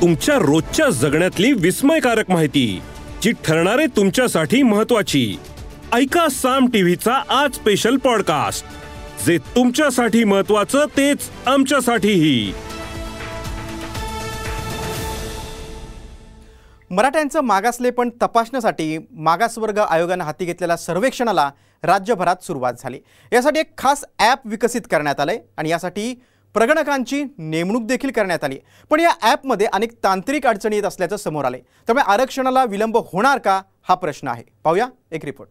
तुमच्या रोजच्या जगण्यातली विस्मयकारक माहिती जी ठरणारे तुमच्यासाठी महत्वाची ऐका साम टीव्हीचा आज स्पेशल पॉडकास्ट जे तुमच्यासाठी महत्वाचं तेच आमच्यासाठीही. मराठ्यांचं मागासलेपण तपासण्यासाठी मागासवर्ग आयोगानं हाती घेतलेल्या सर्वेक्षणाला राज्यभरात सुरुवात झाली. यासाठी एक खास ॲप विकसित करण्यात आलंय आणि यासाठी प्रगणकांची नेमणूक देखील करण्यात आली. पण या ॲपमध्ये अनेक तांत्रिक अडचणी येत असल्याचं समोर आले त्यामुळे आरक्षणाला विलंब होणार का? हा प्रश्न आहे. पाहूया एक रिपोर्ट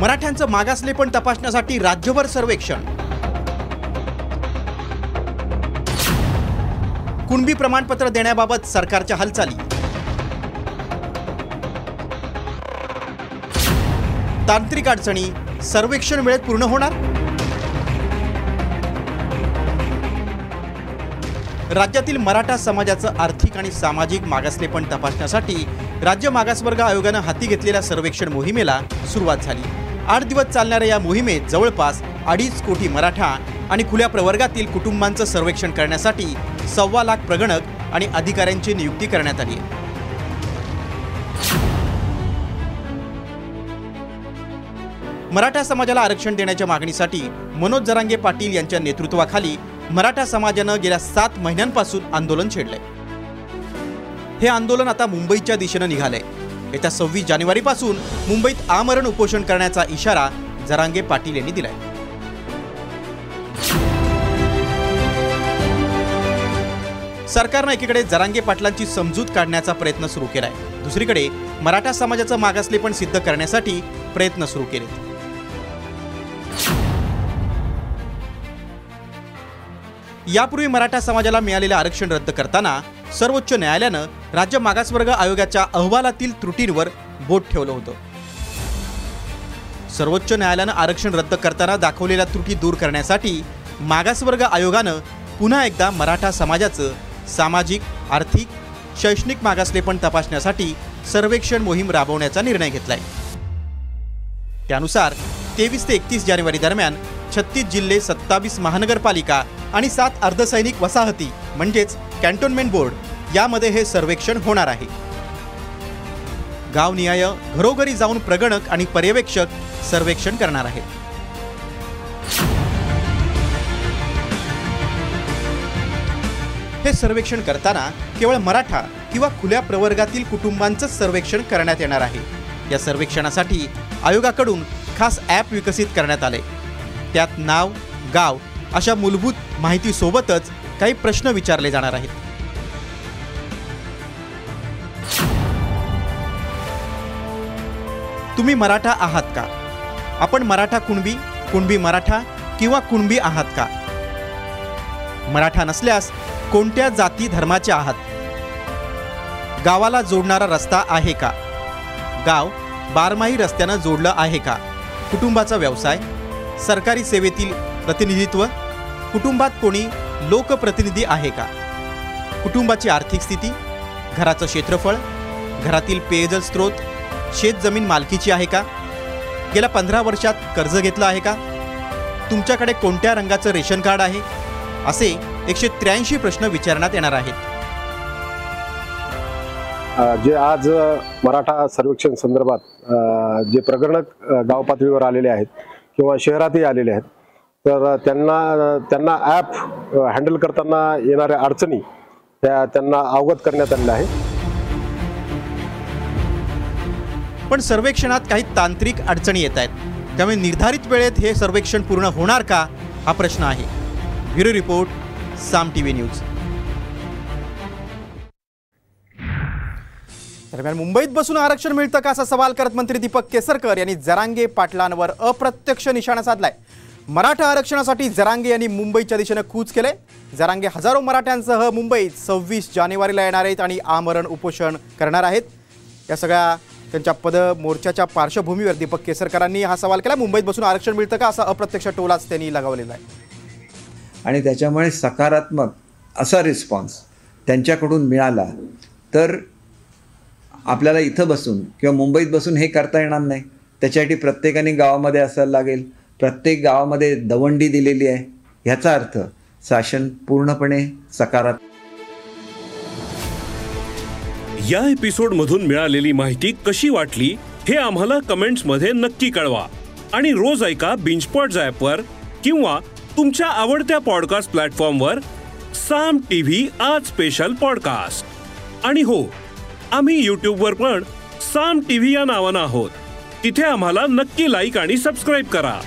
मराठ्यांचं मागासलेपण तपासण्यासाठी राज्यभर सर्वेक्षण. कुणबी प्रमाणपत्र देण्याबाबत सरकारच्या हालचाली. तांत्रिक अडचणी सर्वेक्षण वेळेत पूर्ण होणार? राज्यातील मराठा समाजाचं आर्थिक आणि सामाजिक मागासलेपण तपासण्यासाठी राज्य मागासवर्ग आयोगानं हाती घेतलेल्या सर्वेक्षण मोहिमेला सुरुवात झाली. आठ दिवस चालणाऱ्या या मोहिमेत जवळपास अडीच कोटी मराठा आणि खुल्या प्रवर्गातील कुटुंबांचं सर्वेक्षण करण्यासाठी सव्वा लाख प्रगणक आणि अधिकाऱ्यांची नियुक्ती करण्यात आली आहे. मराठा समाजाला आरक्षण देण्याच्या मागणीसाठी मनोज जरांगे पाटील यांच्या नेतृत्वाखाली मराठा समाजानं गेल्या सात महिन्यांपासून आंदोलन छेडलंय. हे आंदोलन आता मुंबईच्या दिशेनं निघालंय. येत्या सव्वीस जानेवारीपासून मुंबईत आमरण उपोषण करण्याचा इशारा जरांगे पाटील यांनी दिलाय. सरकारनं एकीकडे जरांगे पाटलांची समजूत काढण्याचा प्रयत्न सुरू केलाय. दुसरीकडे मराठा समाजाचं मागासलेपण सिद्ध करण्यासाठी प्रयत्न सुरू केले यापूर्वी मराठा समाजाला मिळालेलं आरक्षण रद्द करताना सर्वोच्च न्यायालयानं राज्य मागासवर्ग आयोगाच्या अहवालातील त्रुटींवर बोट ठेवलं होतं. सर्वोच्च न्यायालयानं आरक्षण रद्द करताना दाखवलेल्या त्रुटी दूर करण्यासाठी मागासवर्ग आयोगानं पुन्हा एकदा मराठा समाजाचं सामाजिक आर्थिक शैक्षणिक मागासलेपण तपासण्यासाठी सर्वेक्षण मोहीम राबवण्याचा निर्णय घेतलाय. त्यानुसार तेवीस ते एकतीस जानेवारी दरम्यान छत्तीस जिल्हे सत्तावीस महानगरपालिका आणि सात अर्धसैनिक वसाहती म्हणजेच कॅन्टोन्मेंट बोर्ड यामध्ये हे सर्वेक्षण होणार आहे. गावनिहाय घरोघरी जाऊन प्रगणक आणि पर्यवेक्षक सर्वेक्षण करणार आहेत. हे सर्वेक्षण करताना केवळ मराठा किंवा खुल्या प्रवर्गातील कुटुंबांचंच सर्वेक्षण करण्यात येणार आहे. या सर्वेक्षणासाठी आयोगाकडून खास ॲप विकसित करण्यात आले. त्यात नाव गाव अशा मूलभूत माहितीसोबतच काही प्रश्न विचारले जाणार आहेत. तुम्ही मराठा आहात का? आपण मराठा कुणबी कुणबी मराठा किंवा कुणबी आहात का? मराठा नसल्यास कोणत्या जाती धर्माचे आहात? गावाला जोडणारा रस्ता आहे का? गाव बारमाही रस्त्यानं जोडलं आहे का? कुटुंबाचा व्यवसाय सरकारी सेवेतील प्रतिनिधित्व? कुटुंबात कोणी लोकप्रतिनिधी आहे का? कुटुंबाची आर्थिक स्थिती घराचं क्षेत्रफळ घरातील पेयजल स्रोत शेतजमीन मालकीची आहे का? गेल्या पंधरा वर्षात कर्ज घेतलं आहे का? तुमच्याकडे कोणत्या रंगाचं रेशन कार्ड आहे? असे एकशे त्र्याऐंशी प्रश्न विचारण्यात येणार आहेत. जे आज मराठा सर्वेक्षण संदर्भात जे प्रकरणक गाव पातळीवर आलेले आहेत किंवा शहरातही आलेले आहेत तर त्यांना त्यांना ॲप हँडल करताना येणाऱ्या अडचणी त्या त्यांना अवगत करण्यात आलेल्या आहे पण सर्वेक्षणात काही तांत्रिक अडचणी येत आहेत. त्यामुळे निर्धारित वेळेत हे सर्वेक्षण पूर्ण होणार का? हा प्रश्न आहे. Bureau report Saam T V news. दरम्यान मुंबईत बसून आरक्षण मिळतं का असा सवाल करत मंत्री दीपक केसरकर यांनी जरांगे पाटलांवर अप्रत्यक्ष निशाणा साधलाय. मराठा आरक्षणासाठी जरांगे यांनी मुंबईच्या दिशेनं कूच केले जरांगे हजारो मराठ्यांसह मुंबईत सव्वीस जानेवारीला येणार आहेत आणि आमरण उपोषण करणार आहेत. या सगळ्या त्यांच्या पद मोर्चाच्या पार्श्वभूमीवर दीपक केसरकरांनी हा सवाल केला. मुंबईत बसून आरक्षण मिळतं का? असा अप्रत्यक्ष टोलाच त्यांनी लगावलेला आहे. आणि त्याच्यामुळे सकारात्मक असा रिस्पॉन्स त्यांच्याकडून मिळाला तर आपल्याला इथं बसून किंवा मुंबईत बसून हे करता येणार नाही. त्याच्यासाठी प्रत्येकाने गावामध्ये असायला लागेल. प्रत्येक गावामध्ये दवंडी दिलेली आहे. ह्याचा अर्थ शासन पूर्णपणे सकारात्मक या एपिसोड मधून मिळालेली माहिती कशी वाटली हे आम्हाला कमेंट्समध्ये नक्की कळवा. आणि रोज ऐका बिंचपॉट वर किंवा तुमच्या आवडत्या पॉडकास्ट प्लॅटफॉर्मवर साम टीव्ही आज स्पेशल पॉडकास्ट आणि हो आम्ही यूट्यूबवर पण साम टीव्ही या नावानं आहोत. तिथे आम्हाला नक्की लाईक आणि सबस्क्राईब करा.